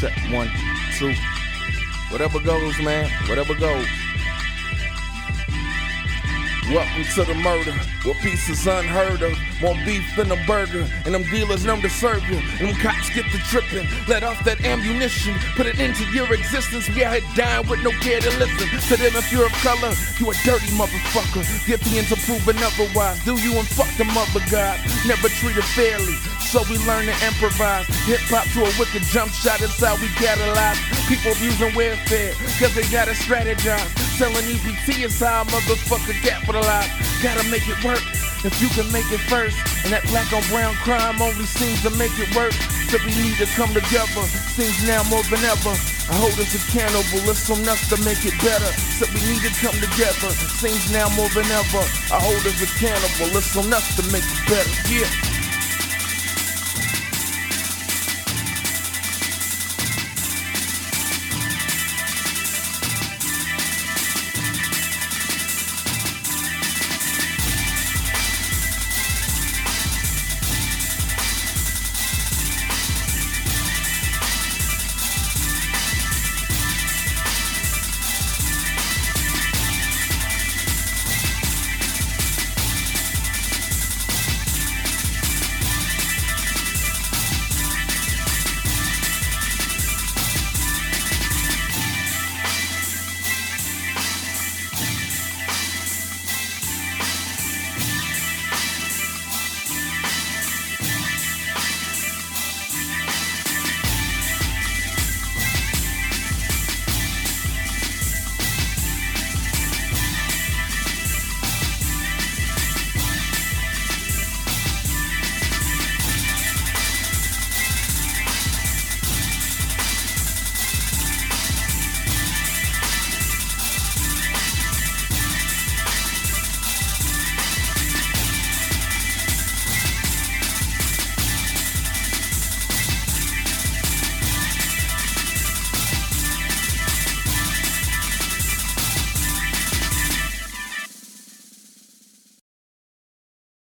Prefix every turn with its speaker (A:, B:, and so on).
A: Check one, two. Whatever goes, man. Whatever goes. Welcome to the murder, where peace is unheard of. More beef than a burger, and them dealers know to serve you. And them cops get to tripping. Let off that ammunition, put it into your existence. We out here dying with no care to listen to them. If you're of color, you a dirty motherfucker. Guilty into proving otherwise. Do you and fuck the mother God? Never treated fairly. So we learn to improvise. Hip hop to a wicked jump shot, that's how we catalyze. People abusing welfare, cause they gotta strategize. Selling EBT is how motherfucker capitalize. Gotta make it work if you can make it first. And that black on brown crime only seems to make it work. So we need to come together, seems now more than ever. I hold us accountable, it's on us to make it better. So we need to come together, seems now more than ever. I hold us accountable, it's on us to make it better. Yeah.